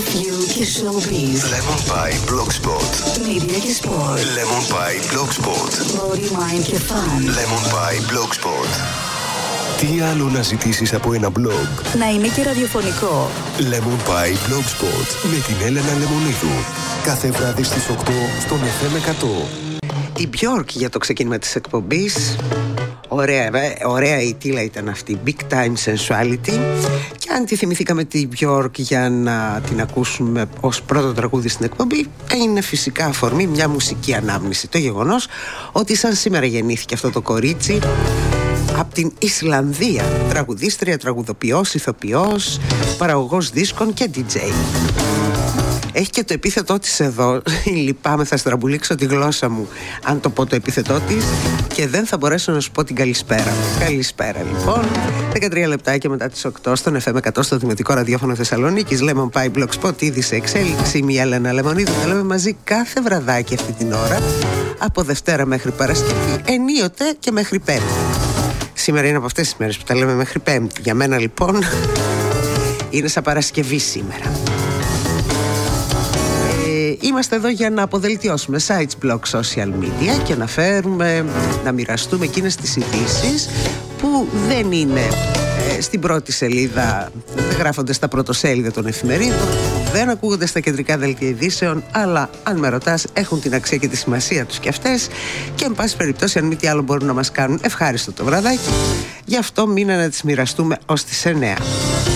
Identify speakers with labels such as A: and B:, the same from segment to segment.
A: of You και Showbiz.
B: Lemon Pie Blogspot.
A: Media και Sport.
B: Lemon Pie Blogspot.
A: Body, Mind και Fun.
B: Lemon Pie Blogspot. Τι άλλο να ζητήσεις από ένα blog;
A: Να είναι και ραδιοφωνικό.
B: Lemon Pie Blogspot. Με την Έλενα Λεμονίδου. Κάθε βράδυ στις 8 στον FM 100.
C: Η Björk για το ξεκίνημα της εκπομπής Ωραία, ε, ωραία η τίλα ήταν αυτή. Big Time Sensuality. Και αν τη θυμηθήκαμε τη Björk για να την ακούσουμε ως πρώτο τραγούδι στην εκπομπή Είναι φυσικά αφορμή μια μουσική ανάμνηση. Το γεγονός ότι σαν σήμερα γεννήθηκε αυτό το κορίτσι από την Ισλανδία. Τραγουδίστρια, τραγουδοποιός, ηθοποιός, παραγωγός δίσκων και DJ έχει και το επίθετό της εδώ. Λυπάμαι θα στραμπουλήξω τη γλώσσα μου Αν το πω το επίθετό της Και δεν θα μπορέσω να σου πω την καλησπέρα Καλησπέρα λοιπόν. 13 λεπτάκια μετά τις 8 Στον FM 100 στο Δημοτικό Ραδιόφωνο Θεσσαλονίκης. Lemon Pie Blogspot ήδη σε εξέλιξη Μια Έλενα Λεμονίδου. Τα λέμε μαζί κάθε βραδάκι αυτή την ώρα Από Δευτέρα μέχρι Παρασκευή Ενίοτε και μέχρι Πέμπτη. Σήμερα είναι από αυτές τις μέρες που τα λέμε μέχρι Πέμπτη. Για μένα λοιπόν είναι σαν Παρασκευή σήμερα είμαστε εδώ για να αποδελτιώσουμε sites, blog, social media και να φέρουμε, να μοιραστούμε εκείνες τις ειδήσεις που δεν είναι ε, στην πρώτη σελίδα, δεν γράφονται στα πρωτοσέλιδα των εφημερίδων, δεν ακούγονται στα κεντρικά δελτία ειδήσεων, αλλά αν με ρωτάς, έχουν την αξία και τη σημασία τους και αυτές. Και, εν πάση περιπτώσει, αν μη τι άλλο μπορούν να μας κάνουν ευχάριστο το βραδάκι. Γι' αυτό μήνα να τις μοιραστούμε ως τις 9.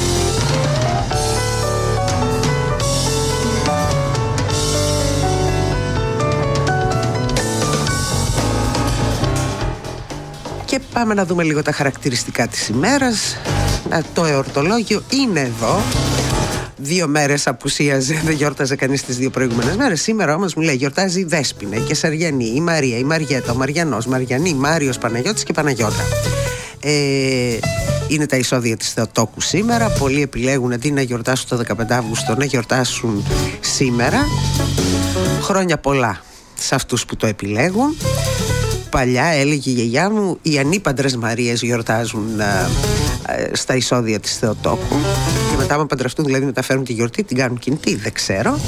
C: Και πάμε να δούμε λίγο τα χαρακτηριστικά της ημέρας. Το εορτολόγιο είναι εδώ. Δύο μέρες απουσίαζε, δεν γιόρταζε κανείς τις δύο προηγούμενες μέρες. Σήμερα όμως μου λέει γιορτάζει η Δέσποινα, η Κεσαριανή, η Μαρία, η Μαριέτα, ο Μαριανός, Μαριανή, Μάριος, Παναγιώτης και Παναγιώτα. Ε, είναι τα εισόδια της Θεοτόκου σήμερα. Πολλοί επιλέγουν αντί να γιορτάσουν το 15 Αύγουστο να γιορτάσουν σήμερα. Χρόνια πολλά σε αυτούς που το επιλέγουν παλιά έλεγε η γιαγιά μου οι ανήπαντρες Μαρίες γιορτάζουν ε, ε, στα εισόδια της Θεοτόκου. Και μετά άμα παντρευτούν δηλαδή μεταφέρουν τη γιορτή την κάνουν κινητή δεν ξέρω.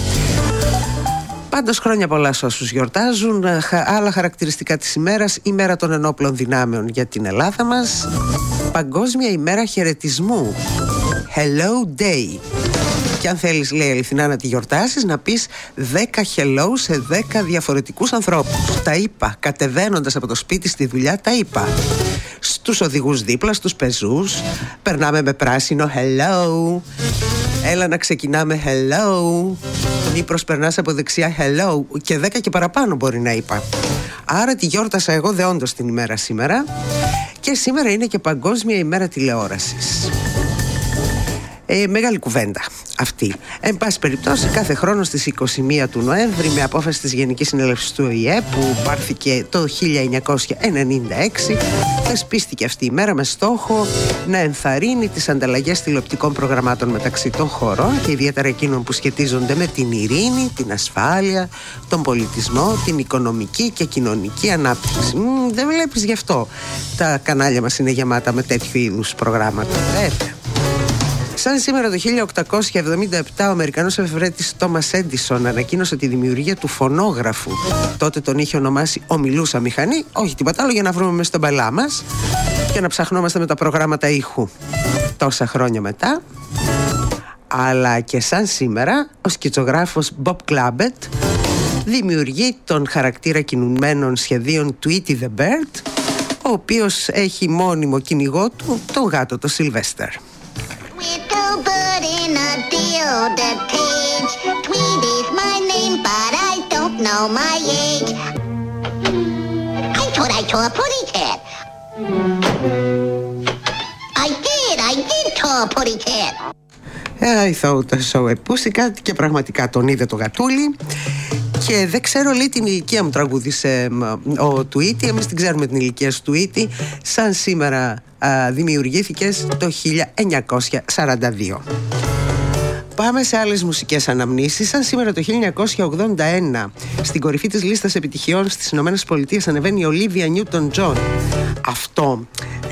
C: Πάντως χρόνια πολλά σε όσους γιορτάζουν. Ε, Άλλα χαρακτηριστικά της ημέρας. Η μέρα των ενόπλων δυνάμεων για την Ελλάδα μας. Παγκόσμια ημέρα χαιρετισμού. Hello Day και αν θέλεις, λέει αληθινά να τη γιορτάσεις, να πεις 10 hello σε 10 διαφορετικούς ανθρώπους. Τα είπα. Κατεβαίνοντας από το σπίτι στη δουλειά, τα είπα. Στους οδηγούς δίπλα, στους πεζούς. Περνάμε με πράσινο hello. Έλα να ξεκινάμε hello. Ή προσπερνάς από δεξιά hello. Και 10 και παραπάνω μπορεί να είπα. Άρα τη γιόρτασα εγώ δεόντως την ημέρα σήμερα. Και σήμερα είναι και Παγκόσμια ημέρα τηλεόρασης. Ε, μεγάλη κουβέντα αυτή. Εν πάση περιπτώσει, κάθε χρόνο στις 21 του Νοέμβρη, με απόφαση της Γενικής Συνέλευσης του ΟΗΕ, που πάρθηκε το 1996, θεσπίστηκε αυτή η μέρα με στόχο να ενθαρρύνει τις ανταλλαγές τηλεοπτικών προγραμμάτων μεταξύ των χωρών και ιδιαίτερα εκείνων που σχετίζονται με την ειρήνη, την ασφάλεια, τον πολιτισμό, την οικονομική και κοινωνική ανάπτυξη. Μ, δεν βλέπεις γι' αυτό τα κανάλια μας είναι γεμάτα με τέτοιου είδους προγράμματα. Βέβαια. Σαν σήμερα το 1877 ο Αμερικανός εφευρέτης Τόμας Έντισον ανακοίνωσε τη δημιουργία του φωνόγραφου. Τότε τον είχε ονομάσει ομιλούσα μηχανή, όχι τίποτα άλλο για να βρούμε μέσα στον παλά μας και να ψαχνόμαστε με τα προγράμματα ήχου. Τόσα χρόνια μετά, αλλά και σαν σήμερα, ο σκητσογράφος Bob Clabbett δημιουργεί τον χαρακτήρα κινουμένων σχεδίων Tweety the Bird, ο οποίος έχει μόνιμο κυνηγό του τον γάτο, το Sylvester. In a deodorant page. Tweety's my name, but I don't know my age. I thought I saw a putty cat. I did, I did saw a putty cat. I thought I saw a pussycat και πραγματικά τον είδε το γατούλι και δεν ξέρω λέει την ηλικία μου τραγούδησε ο Τουίτη εμείς την ξέρουμε την ηλικία του Τουίτη σαν σήμερα α, δημιουργήθηκες το 1942 πάμε σε άλλες μουσικές αναμνήσεις. Σαν σήμερα το 1981, στην κορυφή της λίστας επιτυχιών στις Ηνωμένες Πολιτείες ανεβαίνει η Ολίβια Νιούτον Τζον. Αυτό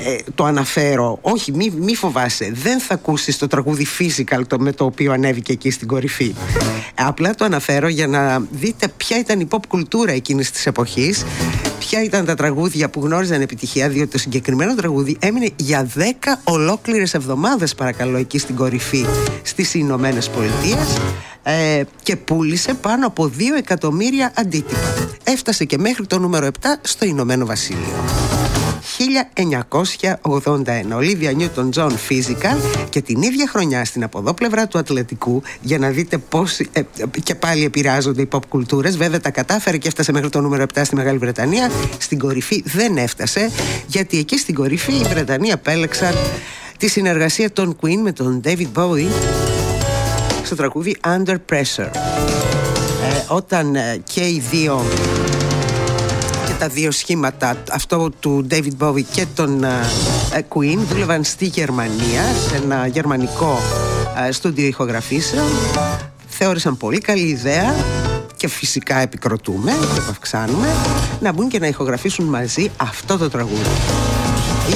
C: ε, το αναφέρω. Όχι, μη, μη φοβάσαι. Δεν θα ακούσεις το τραγούδι Physical το, με το οποίο ανέβηκε εκεί στην κορυφή. Απλά το αναφέρω για να δείτε ποια ήταν η pop κουλτούρα εκείνης της εποχής ποια ήταν τα τραγούδια που γνώριζαν επιτυχία, διότι το συγκεκριμένο τραγούδι έμεινε για 10 ολόκληρες εβδομάδες, παρακαλώ, εκεί στην κορυφή στις Ηνωμένες Πολιτείες ε, και πούλησε πάνω από 2 εκατομμύρια αντίτυπα. Έφτασε και μέχρι το νούμερο 7 στο Ηνωμένο Βασίλειο. 1981 Ολίβια Νιούτον Τζον Physical και την ίδια χρονιά στην αποδόπλευρα του Ατλαντικού για να δείτε πώς ε, και πάλι επηρεάζονται οι pop κουλτούρες. Βέβαια τα κατάφερε και έφτασε μέχρι το νούμερο 7 στη Μεγάλη Βρετανία. Στην κορυφή δεν έφτασε γιατί εκεί στην κορυφή η Βρετανία απέλεξαν τη συνεργασία των Queen με τον David Bowie στο τραγούδι Under Pressure. Ε, όταν ε, και οι δύο τα δύο σχήματα αυτό του David Bowie και τον uh, Queen δούλευαν στη Γερμανία σε ένα γερμανικό uh, στούντιο ηχογραφήσεων. Θεώρησαν πολύ καλή ιδέα και φυσικά επικροτούμε και αυξάνουμε να μπουν και να ηχογραφήσουν μαζί αυτό το τραγούδι.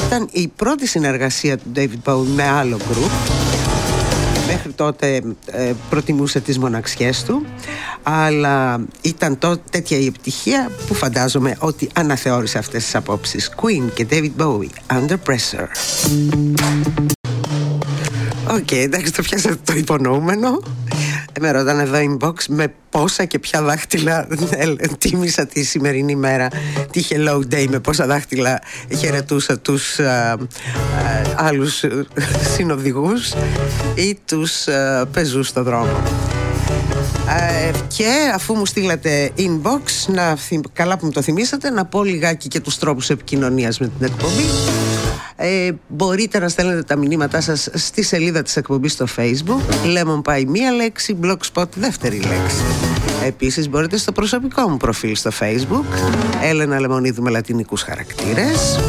C: Ήταν η πρώτη συνεργασία του David Bowie με άλλο group μέχρι τότε ε, προτιμούσε τις μοναξιές του αλλά ήταν τότε τέτοια η επιτυχία που φαντάζομαι ότι αναθεώρησε αυτές τις απόψεις Queen και David Bowie Under Pressure OK, okay, εντάξει, το πιάσατε το υπονοούμενο. Με ρωτάνε εδώ inbox με πόσα και ποια δάχτυλα τίμησα τη σημερινή μέρα τη Hello Day, με πόσα δάχτυλα χαιρετούσα τους α, α, άλλους συνοδηγούς ή τους α, πεζούς στο δρόμο. Ε, και αφού μου στείλατε inbox, να, καλά που μου το θυμήσατε, να πω λιγάκι και τους τρόπους επικοινωνίας με την εκπομπή. Ε, μπορείτε να στέλνετε τα μηνύματά σας στη σελίδα της εκπομπής στο facebook Lemon Pie μία λέξη, Blogspot δεύτερη λέξη. Επίσης μπορείτε στο προσωπικό μου προφίλ στο facebook Έλενα Λεμονίδου με λατινικούς χαρακτήρες.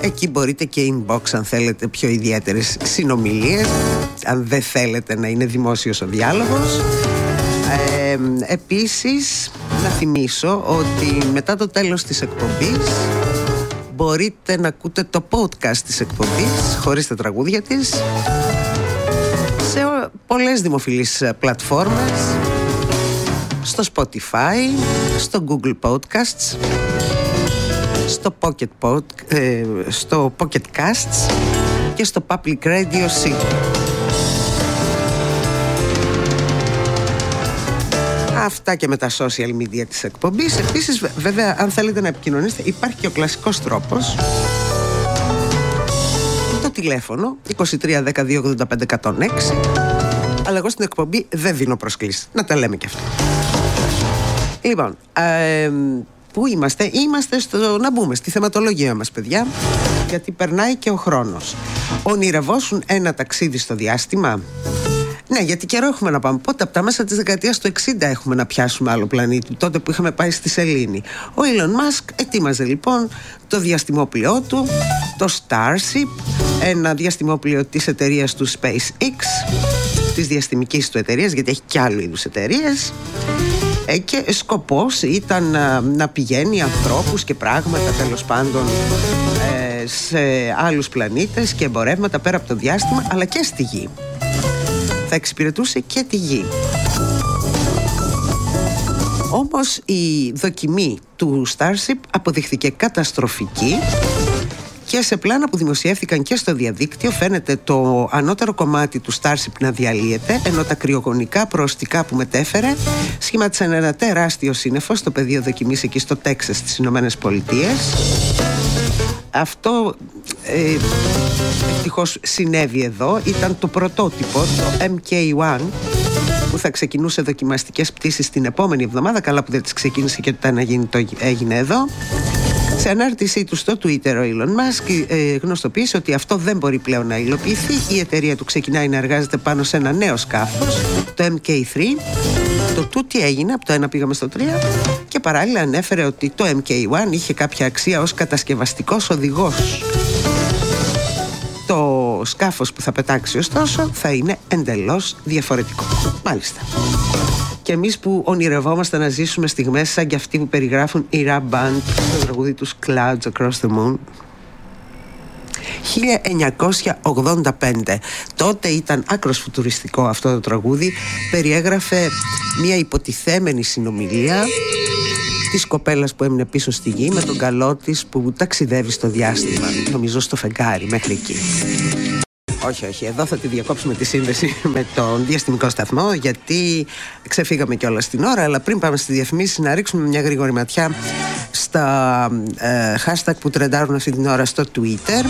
C: Εκεί μπορείτε και inbox αν θέλετε πιο ιδιαίτερες συνομιλίες Αν δεν θέλετε να είναι δημόσιος ο διάλογος. Ε, Επίσης να θυμίσω ότι μετά το τέλος της εκπομπής μπορείτε να ακούτε το podcast της εκπομπής χωρίς τα τραγούδια της σε πολλές δημοφιλείς ε, πλατφόρμες στο Spotify, στο Google Podcasts στο Pocket, Pod, ε, στο Pocket Casts και στο Public Radio City. Αυτά και με τα social media της εκπομπής. Επίσης, βέβαια, αν θέλετε να επικοινωνήσετε, υπάρχει και ο κλασικός τρόπος. Το τηλέφωνο 23 12 85 106. Αλλά εγώ στην εκπομπή δεν δίνω προσκλήσεις. Να τα λέμε και αυτά. Λοιπόν, ε, πού είμαστε, είμαστε στο να μπούμε στη θεματολογία μας παιδιά γιατί περνάει και ο χρόνος ονειρευόσουν ένα ταξίδι στο διάστημα; Ναι, γιατί καιρό έχουμε να πάμε. Πότε από τα μέσα της δεκαετίας του 60 έχουμε να πιάσουμε άλλο πλανήτη, τότε που είχαμε πάει στη Σελήνη. Ο Elon Musk ετοίμαζε λοιπόν το διαστημόπλοιό του, το Starship, ένα διαστημόπλαιο της εταιρείας του SpaceX, της διαστημικής του εταιρείας, γιατί έχει και άλλου είδους εταιρείες. Ε, και σκοπός ήταν να, να πηγαίνει ανθρώπους και πράγματα τέλος πάντων ε, σε άλλους πλανήτες και εμπορεύματα πέρα από το διάστημα αλλά και στη Γη θα εξυπηρετούσε και τη γη. Όμως η δοκιμή του Starship αποδειχθήκε καταστροφική και σε πλάνα που δημοσιεύθηκαν και στο διαδίκτυο φαίνεται το ανώτερο κομμάτι του Starship να διαλύεται ενώ τα κρυογονικά προωστικά που μετέφερε σχημάτισαν ένα τεράστιο σύννεφο στο πεδίο δοκιμής εκεί στο Τέξας στις Ηνωμένες Πολιτείες αυτό ε, ευτυχώς συνέβη εδώ. Ήταν το πρωτότυπο το MK1 που θα ξεκινούσε δοκιμαστικές πτήσεις την επόμενη εβδομάδα. Καλά που δεν τις ξεκίνησε και όταν έγινε, το έγινε εδώ. Σε ανάρτησή του στο Twitter ο Elon Musk ε, γνωστοποίησε ότι αυτό δεν μπορεί πλέον να υλοποιηθεί. Η εταιρεία του ξεκινάει να εργάζεται πάνω σε ένα νέο σκάφος το MK3 το του τι έγινε, από το 1 πήγαμε στο 3 και παράλληλα ανέφερε ότι το MK1 είχε κάποια αξία ως κατασκευαστικός οδηγός. Το σκάφος που θα πετάξει ωστόσο θα είναι εντελώς διαφορετικό. Μάλιστα. Και εμείς που ονειρευόμαστε να ζήσουμε στιγμές σαν και αυτοί που περιγράφουν η Rap Band στο τραγούδι τους Clouds Across the Moon 1985 τότε ήταν άκρος φουτουριστικό αυτό το τραγούδι περιέγραφε μια υποτιθέμενη συνομιλία της κοπέλας που έμεινε πίσω στη γη με τον καλό της που ταξιδεύει στο διάστημα νομίζω στο φεγγάρι μέχρι εκεί όχι, όχι. Εδώ θα τη διακόψουμε τη σύνδεση με τον διαστημικό σταθμό, γιατί ξεφύγαμε κιόλας την ώρα. Αλλά πριν πάμε στη διαφημίση, να ρίξουμε μια γρήγορη ματιά στα ε, hashtag που τρεντάρουν αυτή την ώρα στο Twitter.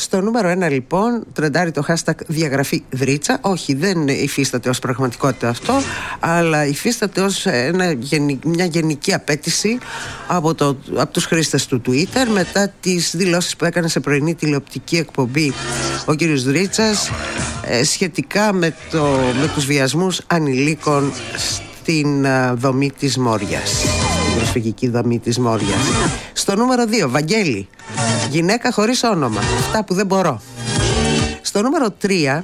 C: Στο νούμερο 1 λοιπόν τρεντάρει το hashtag διαγραφή δρίτσα. Όχι, δεν υφίσταται ως πραγματικότητα αυτό, αλλά υφίσταται ως ένα, μια γενική απέτηση από, το, από τους χρήστες του Twitter μετά τις δηλώσεις που έκανε σε πρωινή τηλεοπτική εκπομπή ο κύριος Δρίτσας ε, σχετικά με, το, με τους βιασμούς ανηλίκων στην ε, δομή της Μόριας στην προσφυγική δομή της Μόριας στο νούμερο 2 Βαγγέλη. Γυναίκα χωρίς όνομα. Αυτά που δεν μπορώ. Στο νούμερο 3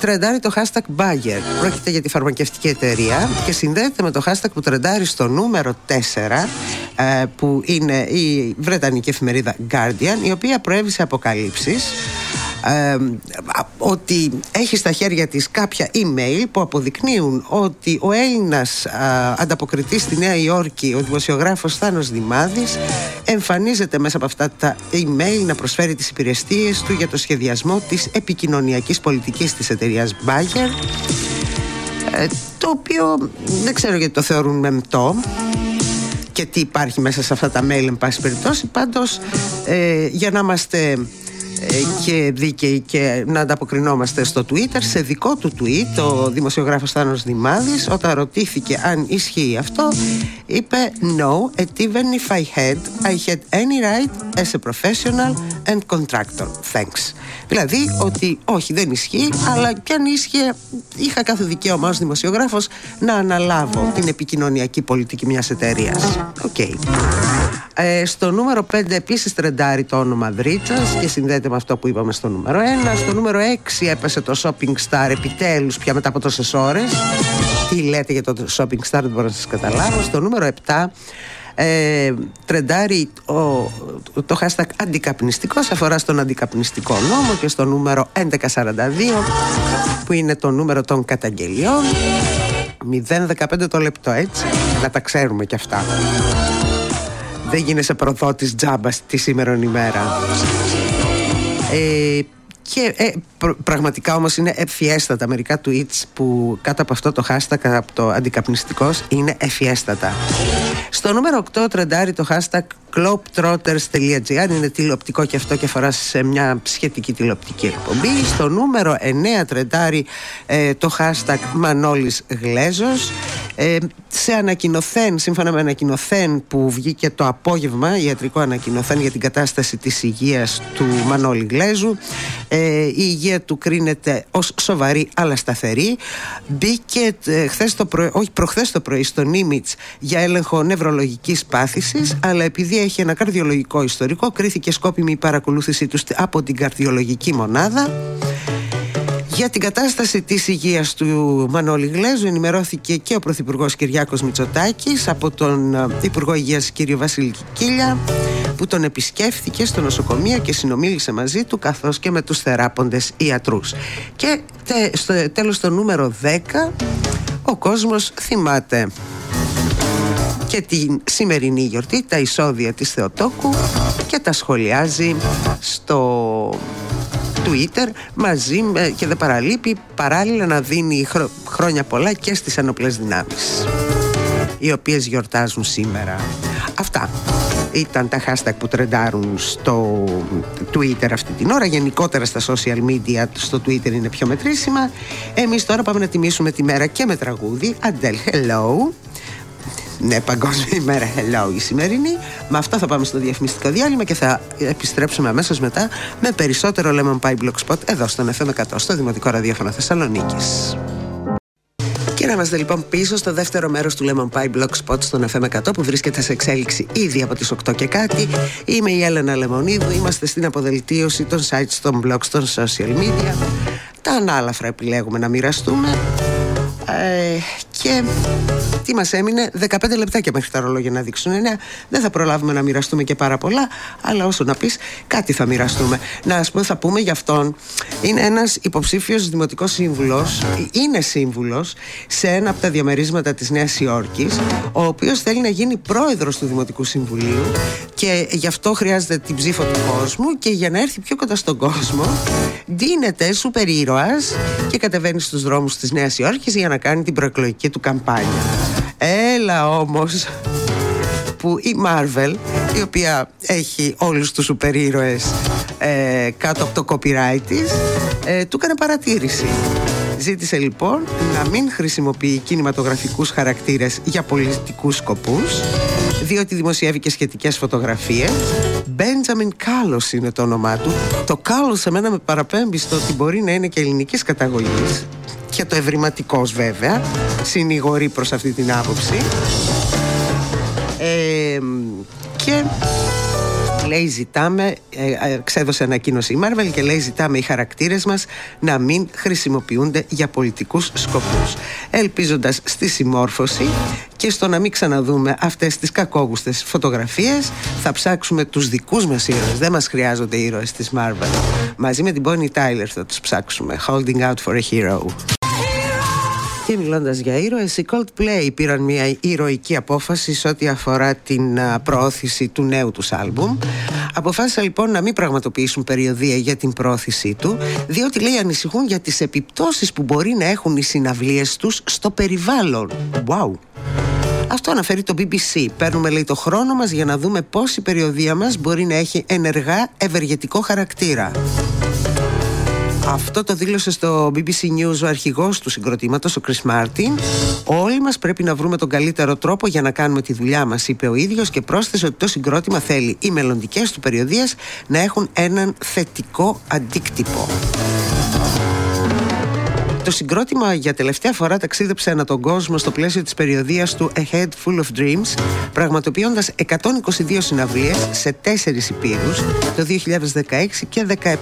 C: τρεντάρει το hashtag Bayer. Πρόκειται για τη φαρμακευτική εταιρεία και συνδέεται με το hashtag που τρεντάρει στο νούμερο 4 ε, που είναι η Βρετανική εφημερίδα Guardian η οποία προέβησε αποκαλύψεις ότι έχει στα χέρια της κάποια email που αποδεικνύουν ότι ο Έλληνας α, ανταποκριτής στη Νέα Υόρκη, ο δημοσιογράφος Θάνος Δημάδης εμφανίζεται μέσα από αυτά τα email να προσφέρει τις υπηρεσίες του για το σχεδιασμό της επικοινωνιακής πολιτικής της εταιρείας Bayer ε, το οποίο δεν ξέρω γιατί το θεωρούν μεμτό και τι υπάρχει μέσα σε αυτά τα mail εν πάση περιπτώσει. Πάντως ε, για να είμαστε ε, και δίκαιοι και να ανταποκρινόμαστε στο Twitter σε δικό του tweet ο δημοσιογράφος Θάνος Δημάδης όταν ρωτήθηκε αν ισχύει αυτό είπε No, and even if I had I had every right as a professional and contractor. Thanks δηλαδή ότι όχι δεν ισχύει αλλά και αν ίσχυε είχα κάθε δικαίωμα ως δημοσιογράφος να αναλάβω την επικοινωνιακή πολιτική μιας εταιρείας. OK. Okay. ε, στο νούμερο 5 επίσης τρεντάρει το όνομα Δρίτσας και συνδέεται με αυτό που είπαμε στο νούμερο 1. Στο νούμερο 6 έπεσε το Shopping Star επιτέλους πια μετά από τόσες ώρες. Τι λέτε για το Shopping Star δεν μπορώ να σας καταλάβω. Στο νούμερο 7 ε, τρεντάρει ο, το hashtag αντικαπνιστικός αφορά στον αντικαπνιστικό νόμο και στο νούμερο 1142 που είναι το νούμερο των καταγγελιών 015 το λεπτό έτσι να τα ξέρουμε κι αυτά δεν γίνεσαι προδότης τζάμπας τη σήμερον ημέρα ε, και ε, πραγματικά όμως είναι ευφιέστατα μερικά tweets που κάτω από αυτό το hashtag από το αντικαπνιστικός είναι ευφιέστατα στο νούμερο 8 τρεντάρει το hashtag globetrotters.gr είναι τηλεοπτικό και αυτό και αφορά σε μια σχετική τηλεοπτική εκπομπή. Στο νούμερο 9 τρεντάρει ε, το hashtag Μανώλης Γλέζος. Ε, σε ανακοινωθέν, σύμφωνα με ανακοινωθέν που βγήκε το απόγευμα ιατρικό ανακοινωθέν για την κατάσταση της υγείας του Μανώλη Γλέζου ε, η υγεία του κρίνεται ως σοβαρή αλλά σταθερή. Μπήκε ε, χθες το πρωί, όχι προχθές το πρωί στο Νίμιτς για έλεγχο νευρολογικής πάθησης αλλά επειδή έχει ένα καρδιολογικό ιστορικό κρίθηκε σκόπιμη η παρακολούθησή τους από την καρδιολογική μονάδα για την κατάσταση της υγείας του Μανώλη Γλέζου ενημερώθηκε και ο Πρωθυπουργός Κυριάκος Μητσοτάκης από τον ε, Υπουργό Υγείας κύριο Βασίλη Κίλια που τον επισκέφθηκε στο νοσοκομείο και συνομίλησε μαζί του καθώς και με τους θεράποντες ιατρούς. Και τε, στο τέλος το νούμερο 10 ο κόσμος θυμάται και την σημερινή γιορτή, τα εισόδια της Θεοτόκου και τα σχολιάζει στο Twitter μαζί με, και δεν παραλείπει παράλληλα να δίνει χρόνια πολλά και στις ενοπλές δυνάμεις οι οποίες γιορτάζουν σήμερα. Αυτά ήταν τα hashtag που τρεντάρουν στο Twitter αυτή την ώρα. Γενικότερα στα social media στο Twitter είναι πιο μετρήσιμα. Εμείς τώρα πάμε να τιμήσουμε τη μέρα και με τραγούδι. Adele, hello. Ναι, παγκόσμια ημέρα hello η σημερινή. Με αυτά θα πάμε στο διαφημιστικό διάλειμμα και θα επιστρέψουμε αμέσως μετά με περισσότερο Lemon Pie Blog Spot εδώ στον FM100 στο Δημοτικό Ραδιόφωνο Θεσσαλονίκης. Και να είμαστε λοιπόν πίσω στο δεύτερο μέρος του Lemon Pie Blog Spot στον FM100 που βρίσκεται σε εξέλιξη ήδη από τις 8 και κάτι. Είμαι η Έλενα Λεμονίδου. Είμαστε στην αποδελτίωση των sites, των blogs, των social media. Τα ανάλαφρα επιλέγουμε να μοιραστούμε. Ε, και τι μας έμεινε 15 λεπτάκια μέχρι τα ρολόγια να δείξουν. 9 δεν θα προλάβουμε να μοιραστούμε και πάρα πολλά αλλά όσο να πεις κάτι θα μοιραστούμε. Να ας πούμε θα πούμε για αυτόν. Είναι ένας υποψήφιος δημοτικός σύμβουλος είναι σύμβουλος σε ένα από τα διαμερίσματα της Νέας Υόρκης ο οποίος θέλει να γίνει πρόεδρος του Δημοτικού Συμβουλίου και γι' αυτό χρειάζεται την ψήφο του κόσμου και για να έρθει πιο κοντά στον κόσμο ντύνεται σούπερ ήρωας και κατεβαίνει στους δρόμους της Νέας Υόρκης για να κάνει την προεκλογική του καμπάνια. Έλα όμως που η Marvel η οποία έχει όλους τους σούπερ ήρωες ε, κάτω από το copyright της ε, του έκανε παρατήρηση Ζήτησε λοιπόν να μην χρησιμοποιεί κινηματογραφικούς χαρακτήρες για πολιτικούς σκοπούς διότι δημοσιεύει και σχετικές φωτογραφίες. Μπέντζαμιν Κάλος είναι το όνομά του. Το Κάλος σε μένα με παραπέμπει στο ότι μπορεί να είναι και ελληνικής καταγωγής. Και το ευρηματικός βέβαια συνηγορεί προς αυτή την άποψη. Ε, και λέει ζητάμε, ε, ε, ξέδωσε ανακοίνωση η Marvel και λέει ζητάμε οι χαρακτήρες μας να μην χρησιμοποιούνται για πολιτικούς σκοπούς. Ελπίζοντας στη συμμόρφωση και στο να μην ξαναδούμε αυτές τις κακόγουστες φωτογραφίες θα ψάξουμε τους δικούς μας ήρωες. Δεν μας χρειάζονται οι ήρωες της Marvel. Μαζί με την Bonnie Tyler θα τους ψάξουμε. Holding out for a hero. Και μιλώντας για ήρωες, οι Coldplay πήραν μια ηρωική απόφαση σε ό,τι αφορά την προώθηση του νέου τους άλμπουμ. Αποφάσισαν λοιπόν να μην πραγματοποιήσουν περιοδία για την πρόθεσή του, διότι λέει ανησυχούν για τις επιπτώσεις που μπορεί να έχουν οι συναυλίες τους στο περιβάλλον. Wow! Αυτό αναφέρει το BBC. Παίρνουμε λέει το χρόνο μας για να δούμε πώς η περιοδία μας μπορεί να έχει ενεργά ευεργετικό χαρακτήρα. Αυτό το δήλωσε στο BBC News ο αρχηγός του συγκροτήματος, ο Chris Martin. Όλοι μας πρέπει να βρούμε τον καλύτερο τρόπο για να κάνουμε τη δουλειά μας, είπε ο ίδιος και πρόσθεσε ότι το συγκρότημα θέλει οι μελλοντικές του περιοδίες να έχουν έναν θετικό αντίκτυπο. Το συγκρότημα για τελευταία φορά ταξίδεψε ανά τον κόσμο στο πλαίσιο της περιοδίας του A Head Full of Dreams, πραγματοποιώντας 122 συναυλίες σε τέσσερις υπήρους το 2016 και 2017.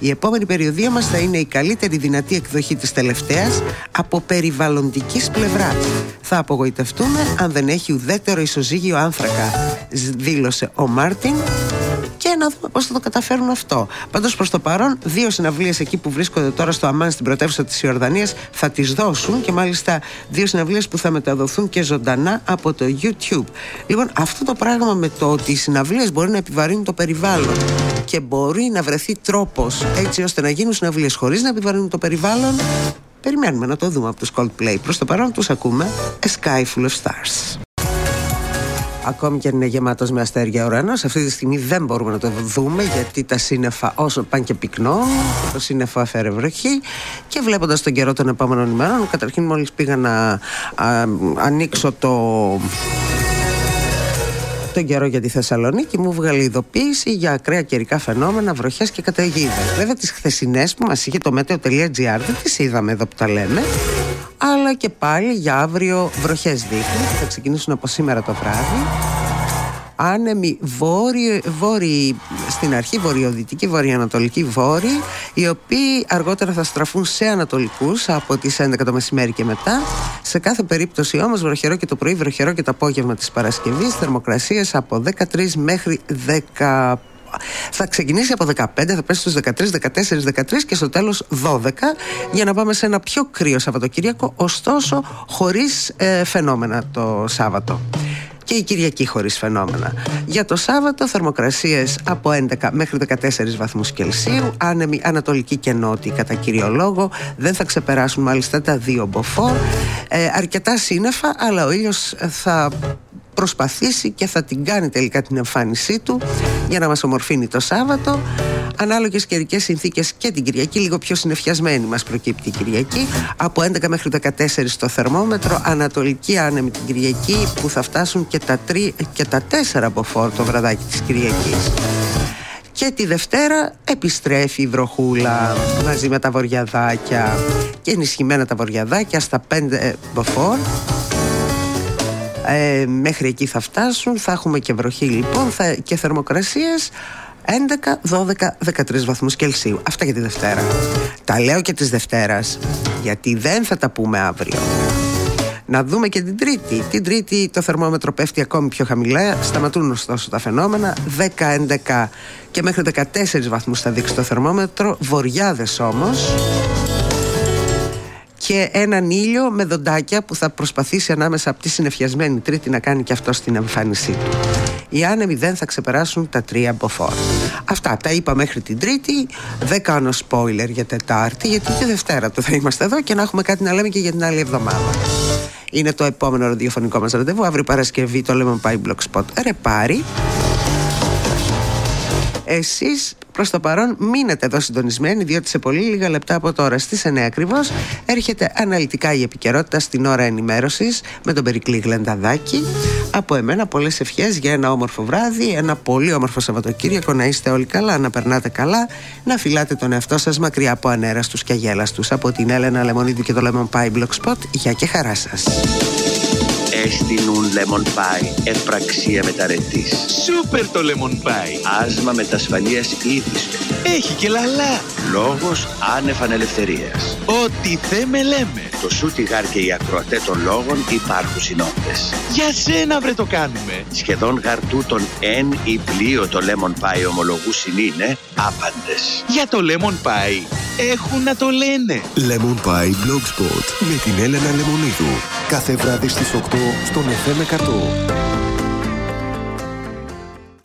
C: Η επόμενη περιοδία μας θα είναι η καλύτερη δυνατή εκδοχή της τελευταίας από περιβαλλοντικής πλευράς. Θα απογοητευτούμε αν δεν έχει ουδέτερο ισοζύγιο άνθρακα, δήλωσε ο Μάρτιν και να δούμε πώς θα το καταφέρουν αυτό. Πάντως προς το παρόν, δύο συναυλίες εκεί που βρίσκονται τώρα στο Αμάν στην πρωτεύουσα της Ιορδανίας θα τις δώσουν και μάλιστα δύο συναυλίες που θα μεταδοθούν και ζωντανά από το YouTube. Λοιπόν, αυτό το πράγμα με το ότι οι συναυλίες μπορεί να επιβαρύνουν το περιβάλλον και μπορεί να βρεθεί τρόπος έτσι ώστε να γίνουν συναυλίες χωρίς να επιβαρύνουν το περιβάλλον. Περιμένουμε να το δούμε από τους Coldplay. Προς το παρόν τους ακούμε A Sky Full of Stars. Ακόμη και αν είναι γεμάτος με αστέρια ουρανό, αυτή τη στιγμή δεν μπορούμε να το δούμε γιατί τα σύννεφα όσο πάνε και πυκνό, το σύννεφο αφαίρε βροχή. Και βλέποντας τον καιρό των επόμενων ημερών, καταρχήν μόλις πήγα να ανοίξω το τον καιρό για τη Θεσσαλονίκη μου βγάλει ειδοποίηση για ακραία καιρικά φαινόμενα, βροχές και καταιγίδες. Βέβαια, τις χθεσινές που μας είχε το meteo.gr δεν τις είδαμε εδώ που τα λέμε. Αλλά και πάλι για αύριο βροχές δείχνει. Θα ξεκινήσουν από σήμερα το βράδυ άνεμοι βόρειοι, βόρειοι στην αρχή βορειοδυτικοί, βορειοανατολικοί βόρειοι οι οποίοι αργότερα θα στραφούν σε ανατολικούς από τις 11 το μεσημέρι και μετά σε κάθε περίπτωση όμως βροχερό και το πρωί βροχερό και το απόγευμα της Παρασκευής θερμοκρασίες από 13 μέχρι 10 θα ξεκινήσει από 15, θα πέσει στους 13, 14, 13 και στο τέλος 12 για να πάμε σε ένα πιο κρύο Σαββατοκύριακο ωστόσο χωρίς ε, φαινόμενα το Σάββατο. Και η Κυριακή χωρίς φαινόμενα. Για το Σάββατο θερμοκρασίες από 11 μέχρι 14 βαθμούς Κελσίου, άνεμοι ανατολική και νότιοι κατά κύριο λόγο, δεν θα ξεπεράσουν μάλιστα τα δύο μποφόρ, ε, αρκετά σύννεφα, αλλά ο ήλιος θα προσπαθήσει και θα την κάνει τελικά την εμφάνισή του για να μας ομορφύνει το Σάββατο. Ανάλογες καιρικές συνθήκες και την Κυριακή λίγο πιο συνεφιασμένη μας προκύπτει η Κυριακή. Από 11 μέχρι 14 στο θερμόμετρο ανατολική άνεμη την Κυριακή που θα φτάσουν και τα, 3, και τα 4 από φόρ το βραδάκι της Κυριακής. Και τη Δευτέρα επιστρέφει η βροχούλα μαζί με τα βοριαδάκια. Και ενισχυμένα τα βοριαδάκια στα 5 μποφόρ. Ε, μέχρι εκεί θα φτάσουν, θα έχουμε και βροχή λοιπόν θα, και θερμοκρασίες 11, 12, 13 βαθμούς Κελσίου. Αυτά για τη Δευτέρα. Τα λέω και της Δευτέρας, γιατί δεν θα τα πούμε αύριο. Να δούμε και την Τρίτη. Την Τρίτη το θερμόμετρο πέφτει ακόμη πιο χαμηλά. Σταματούν ωστόσο τα φαινόμενα. 10, 11 και μέχρι 14 βαθμούς θα δείξει το θερμόμετρο. Βοριάδες όμως και έναν ήλιο με δοντάκια που θα προσπαθήσει ανάμεσα από τη συνεφιασμένη Τρίτη να κάνει και αυτό στην εμφάνισή του. Οι άνεμοι δεν θα ξεπεράσουν τα τρία μποφόρ. Αυτά τα είπα μέχρι την Τρίτη. Δεν κάνω spoiler για Τετάρτη, γιατί τη Δευτέρα το θα είμαστε εδώ και να έχουμε κάτι να λέμε και για την άλλη εβδομάδα. Είναι το επόμενο ραδιοφωνικό μας ραντεβού. Αύριο Παρασκευή το λέμε πάει Blogspot. Ρε πάρει. Εσείς προς το παρόν μείνετε εδώ συντονισμένοι διότι σε πολύ λίγα λεπτά από τώρα στις 9 ακριβώς έρχεται αναλυτικά η επικαιρότητα στην ώρα ενημέρωσης με τον Περικλή Γλενταδάκη. Από εμένα πολλές ευχές για ένα όμορφο βράδυ ένα πολύ όμορφο Σαββατοκύριακο. Να είστε όλοι καλά, να περνάτε καλά να φυλάτε τον εαυτό σας μακριά από ανέραστους και αγέλαστους. Από την Έλενα Λεμονίδη και το Lemon Pie Blogspot για και χαρά σας
D: Έστεινουν lemon pie, επραξία μεταρετής.
E: Σούπερ το lemon pie.
D: Άσμα μετασφαλείας είδης
E: Έχει και λαλά.
D: Λόγος άνευ ανελευθερίας.
E: Ό,τι θέμε λέμε.
D: Το Σούτιγαρ και οι ακροατέ των λόγων υπάρχουν συνόντες.
E: Για σένα βρε το κάνουμε.
D: Σχεδόν γαρτού των εν ή πλοίο το lemon pie ομολογούς είναι άπαντες.
E: Για το lemon pie έχουν να το λένε.
B: Lemon Pie Blogspot με την Έλενα Λεμονίδου. Κάθε βράδυ στις 8 στον FM 100.